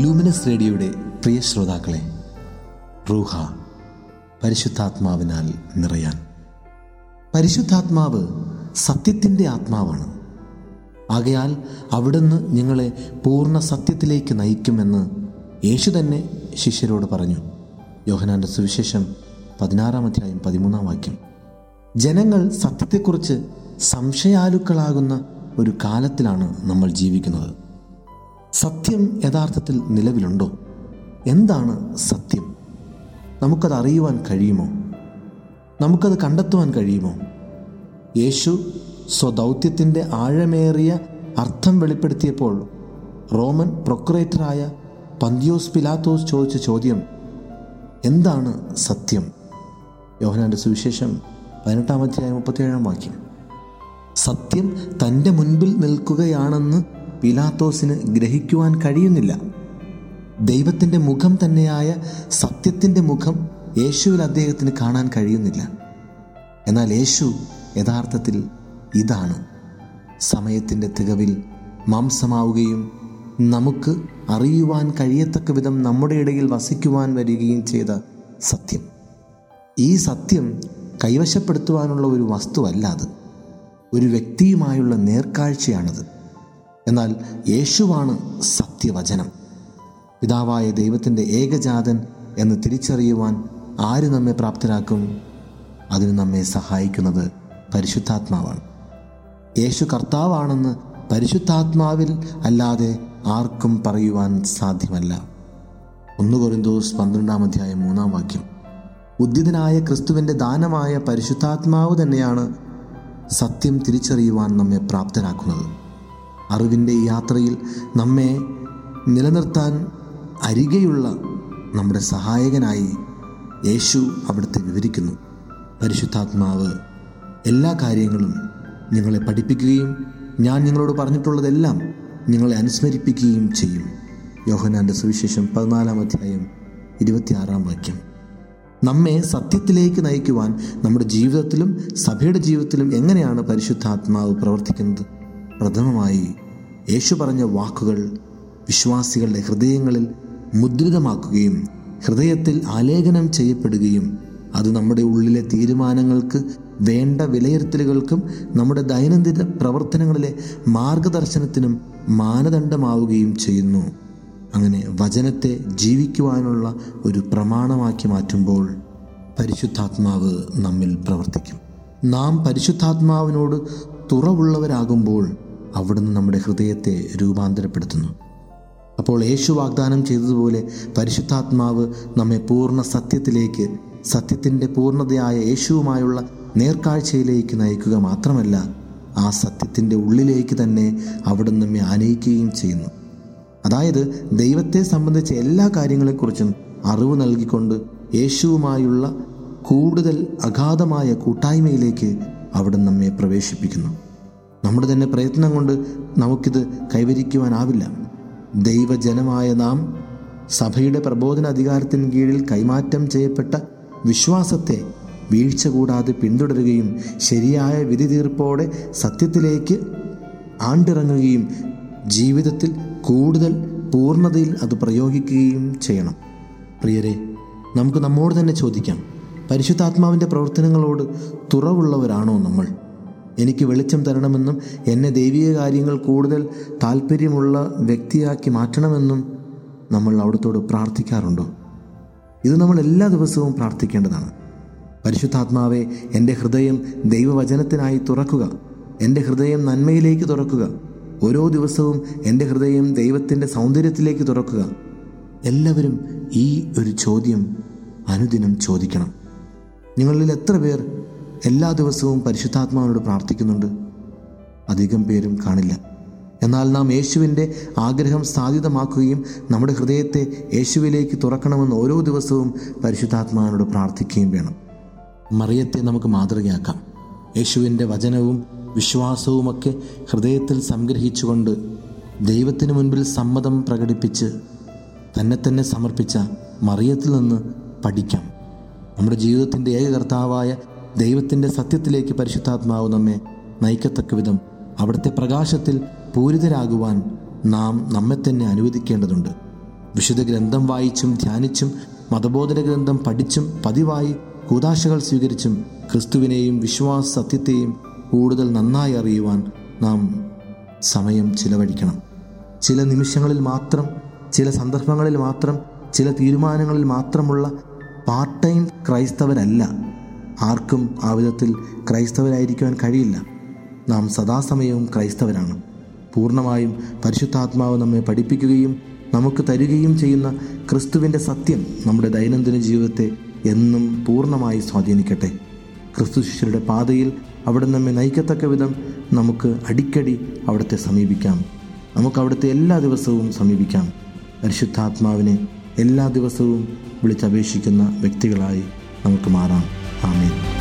Luminous റേഡിയോയുടെ പ്രിയ ശ്രോതാക്കളെ റൂഹ പരിശുദ്ധാത്മാവിനാൽ നിറയാൻ. പരിശുദ്ധാത്മാവ് സത്യത്തിന്റെ ആത്മാവാണ്. ആകയാൽ അവിടുന്ന് നിങ്ങളെ പൂർണ സത്യത്തിലേക്ക് നയിക്കുമെന്ന് യേശു തന്നെ ശിഷ്യരോട് പറഞ്ഞു. യോഹനാന്റെ സുവിശേഷം പതിനാറാം അധ്യായം പതിമൂന്നാം വാക്യം. ജനങ്ങൾ സത്യത്തെക്കുറിച്ച് സംശയാലുക്കളാകുന്ന ഒരു കാലത്തിലാണ് നമ്മൾ ജീവിക്കുന്നത്. സത്യം യഥാർത്ഥത്തിൽ നിലവിലുണ്ടോ? എന്താണ് സത്യം? നമുക്കത് അറിയുവാൻ കഴിയുമോ? നമുക്കത് കണ്ടെത്തുവാൻ കഴിയുമോ? യേശു സ്വദൗത്യത്തിന്റെ ആഴമേറിയ അർത്ഥം വെളിപ്പെടുത്തിയപ്പോൾ റോമൻ പ്രൊക്കുറേറ്ററായ പന്തിയോസ് പിലാത്തോസ് ചോദിച്ച ചോദ്യം എന്താണ് സത്യം? യോഹനാന്റെ സുവിശേഷം പതിനെട്ടാം അധ്യായം മുപ്പത്തിയേഴാം വാക്യം സത്യം തന്റെ മുൻപിൽ നിൽക്കുകയാണെന്ന് പിലാത്തോസിന് ഗ്രഹിക്കുവാൻ കഴിയുന്നില്ല. ദൈവത്തിന്റെ മുഖം തന്നെയായ സത്യത്തിന്റെ മുഖം യേശുവിൽ അദ്ദേഹത്തിന് കാണാൻ കഴിയുന്നില്ല. എന്നാൽ യേശു യഥാർത്ഥത്തിൽ ഇതാണ്. സമയത്തിന്റെ തികവിൽ മാംസമാവുകയും നമുക്ക് അറിയുവാൻ കഴിയത്തക്ക വിധം നമ്മുടെ ഇടയിൽ വസിക്കുവാൻ വരികയും ചെയ്ത സത്യം. ഈ സത്യം കൈവശപ്പെടുത്തുവാനുള്ള ഒരു വസ്തുവല്ല അത്. ഒരു വ്യക്തിയുമായുള്ള നേർക്കാഴ്ചയാണത്. എന്നാൽ യേശുവാണ് സത്യവചനം. പിതാവായ ദൈവത്തിന്റെ ഏകജാതൻ എന്ന് തിരിച്ചറിയുവാൻ ആര് നമ്മെ പ്രാപ്തരാക്കും? അതിന് നമ്മെ സഹായിക്കുന്നത് പരിശുദ്ധാത്മാവാണ്. യേശു കർത്താവാണെന്ന് പരിശുദ്ധാത്മാവിൽ അല്ലാതെ ആർക്കും പറയുവാൻ സാധ്യമല്ല. ഒന്ന് കൊറിന്തോസ് പന്ത്രണ്ടാം അധ്യായം മൂന്നാം വാക്യം. ഉദ്യതനായ ക്രിസ്തുവിന്റെ ദാനമായ പരിശുദ്ധാത്മാവ് തന്നെയാണ് സത്യം തിരിച്ചറിയുവാൻ നമ്മെ പ്രാപ്തരാക്കുന്നത്. അറിവിന്റെ യാത്രയിൽ നമ്മെ നിലനിർത്താൻ അരികെയുള്ള നമ്മുടെ സഹായകനായി യേശു അവിടുത്തെ വിവരിക്കുന്നു. പരിശുദ്ധാത്മാവ് എല്ലാ കാര്യങ്ങളും നിങ്ങളെ പഠിപ്പിക്കുകയും ഞാൻ നിങ്ങളോട് പറഞ്ഞിട്ടുള്ളതെല്ലാം നിങ്ങളെ അനുസ്മരിപ്പിക്കുകയും ചെയ്യും. യോഹനാന്റെ സുവിശേഷം പതിനാലാം അധ്യായം ഇരുപത്തിയാറാം വാക്യം. നമ്മെ സത്യത്തിലേക്ക് നയിക്കുവാൻ നമ്മുടെ ജീവിതത്തിലും സഭയുടെ ജീവിതത്തിലും എങ്ങനെയാണ് പരിശുദ്ധാത്മാവ് പ്രവർത്തിക്കുന്നത്? പ്രഥമമായി യേശു പറഞ്ഞ വാക്കുകൾ വിശ്വാസികളുടെ ഹൃദയങ്ങളിൽ മുദ്രിതമാക്കുകയും ഹൃദയത്തിൽ ആലേഖനം ചെയ്യപ്പെടുകയും അത് നമ്മുടെ ഉള്ളിലെ തീരുമാനങ്ങൾക്ക് വേണ്ട വിലയിരുത്തലുകൾക്കും നമ്മുടെ ദൈനംദിന പ്രവർത്തനങ്ങളിലെ മാർഗദർശനത്തിനും മാനദണ്ഡമാവുകയും ചെയ്യുന്നു. അങ്ങനെ വചനത്തെ ജീവിക്കുവാനുള്ള ഒരു പ്രമാണമാക്കി മാറ്റുമ്പോൾ പരിശുദ്ധാത്മാവ് നമ്മിൽ പ്രവർത്തിക്കും. നാം പരിശുദ്ധാത്മാവിനോട് തുറവുള്ളവരാകുമ്പോൾ അവിടുന്ന് നമ്മുടെ ഹൃദയത്തെ രൂപാന്തരപ്പെടുത്തുന്നു. അപ്പോൾ യേശു വാഗ്ദാനം ചെയ്തതുപോലെ പരിശുദ്ധാത്മാവ് നമ്മെ പൂർണ സത്യത്തിലേക്ക് സത്യത്തിന്റെ പൂർണതയായ യേശുവുമായുള്ള നേർക്കാഴ്ചയിലേക്ക് നയിക്കുക മാത്രമല്ല ആ സത്യത്തിന്റെ ഉള്ളിലേക്ക് തന്നെ അവിടുന്ന് നമ്മെ ആനയിക്കുകയും ചെയ്യുന്നു. അതായത് ദൈവത്തെ സംബന്ധിച്ച എല്ലാ കാര്യങ്ങളെക്കുറിച്ചും അറിവ് നൽകിക്കൊണ്ട് യേശുവുമായുള്ള കൂടുതൽ അഗാധമായ കൂട്ടായ്മയിലേക്ക് അവിടെ നമ്മെ പ്രവേശിപ്പിക്കുന്നു. നമ്മുടെ തന്നെ പ്രയത്നം കൊണ്ട് നമുക്കിത് കൈവരിക്കുവാനാവില്ല. ദൈവജനമായ നാം സഭയുടെ പ്രബോധന അധികാരത്തിന് കീഴിൽ കൈമാറ്റം ചെയ്യപ്പെട്ട വിശ്വാസത്തെ വീഴ്ച കൂടാതെ പിന്തുടരുകയും ശരിയായ വിധി തീർപ്പോടെ സത്യത്തിലേക്ക് ആണ്ടിറങ്ങുകയും ജീവിതത്തിൽ കൂടുതൽ പൂർണതയിൽ അത് പ്രയോഗിക്കുകയും ചെയ്യണം. പ്രിയരെ നമുക്ക് നമ്മോട് തന്നെ ചോദിക്കാം പരിശുദ്ധാത്മാവിന്റെ പ്രവർത്തനങ്ങളോട് തുറവുള്ളവരാണോ നമ്മൾ? എനിക്ക് വെളിച്ചം തരണമെന്നും എന്നെ ദൈവിക കാര്യങ്ങൾ കൂടുതൽ താല്പര്യമുള്ള വ്യക്തിയാക്കി മാറ്റണമെന്നും നമ്മൾ അവിടത്തോട് പ്രാർത്ഥിക്കാറുണ്ടോ? ഇത് നമ്മൾ എല്ലാ ദിവസവും പ്രാർത്ഥിക്കേണ്ടതാണ്. പരിശുദ്ധാത്മാവെ എന്റെ ഹൃദയം ദൈവവചനത്തിനായി തുറക്കുക. എന്റെ ഹൃദയം നന്മയിലേക്ക് തുറക്കുക. ഓരോ ദിവസവും എന്റെ ഹൃദയം ദൈവത്തിന്റെ സൗന്ദര്യത്തിലേക്ക് തുറക്കുക. എല്ലാവരും ഈ ഒരു ചോദ്യം അനുദിനം ചോദിക്കണം. നിങ്ങളിൽ എത്ര പേർ എല്ലാ ദിവസവും പരിശുദ്ധാത്മാവിനോട് പ്രാർത്ഥിക്കുന്നുണ്ട്. അധികം പേരും കാണില്ല. എന്നാൽ നാം യേശുവിന്റെ ആഗ്രഹം സാധ്യതമാക്കുകയും നമ്മുടെ ഹൃദയത്തെ യേശുവിലേക്ക് തുറക്കണമെന്ന് ഓരോ ദിവസവും പരിശുദ്ധാത്മാവിനോട് പ്രാർത്ഥിക്കുകയും വേണം. മറിയത്തെ നമുക്ക് മാതൃകയാക്കാം. യേശുവിന്റെ വചനവും വിശ്വാസവുമൊക്കെ ഹൃദയത്തിൽ സംഗ്രഹിച്ചുകൊണ്ട് ദൈവത്തിന് മുൻപിൽ സമ്മതം പ്രകടിപ്പിച്ച് തന്നെ തന്നെ സമർപ്പിച്ച മറിയത്തിൽ നിന്ന് പഠിക്കാം. നമ്മുടെ ജീവിതത്തിന്റെ ഏക കർത്താവായ ദൈവത്തിന്റെ സത്യത്തിലേക്ക് പരിശുദ്ധാത്മാവ് നമ്മെ നയിക്കത്തക്ക വിധം അവിടുത്തെ പ്രകാശത്തിൽ പൂരിതരാകുവാൻ നാം നമ്മെ തന്നെ അനുവദിക്കേണ്ടതുണ്ട്. വിശുദ്ധ ഗ്രന്ഥം വായിച്ചും ധ്യാനിച്ചും മതബോധന ഗ്രന്ഥം പഠിച്ചും പതിവായി കൂതാശകൾ സ്വീകരിച്ചും ക്രിസ്തുവിനെയും വിശ്വാസ സത്യത്തെയും കൂടുതൽ നന്നായി അറിയുവാൻ നാം സമയം ചിലവഴിക്കണം. ചില നിമിഷങ്ങളിൽ മാത്രം ചില സന്ദർഭങ്ങളിൽ മാത്രം ചില തീരുമാനങ്ങളിൽ മാത്രമുള്ള പാർട്ട് ടൈം ക്രൈസ്തവരല്ല. ആർക്കും ആ വിധത്തിൽ ക്രൈസ്തവരായിരിക്കുവാൻ കഴിയില്ല. നാം സദാസമയവും ക്രൈസ്തവരാണ്. പൂർണമായും പരിശുദ്ധാത്മാവ് നമ്മെ പഠിപ്പിക്കുകയും നമുക്ക് തരികയും ചെയ്യുന്ന ക്രിസ്തുവിന്റെ സത്യം നമ്മുടെ ദൈനംദിന ജീവിതത്തെ എന്നും പൂർണമായി സ്വാധീനിക്കട്ടെ. ക്രിസ്തു ശിഷ്യരുടെ പാതയിൽ അവിടെ നമ്മെ നയിക്കത്തക്ക വിധം നമുക്ക് അടിക്കടി അവിടുത്തെ സമീപിക്കാം. നമുക്ക് അവിടുത്തെ എല്ലാ ദിവസവും സമീപിക്കാം. പരിശുദ്ധാത്മാവിനെ എല്ലാ ദിവസവും വിളിച്ചപേക്ഷിക്കുന്ന വ്യക്തികളായി നമുക്ക് മാറാം. Amen.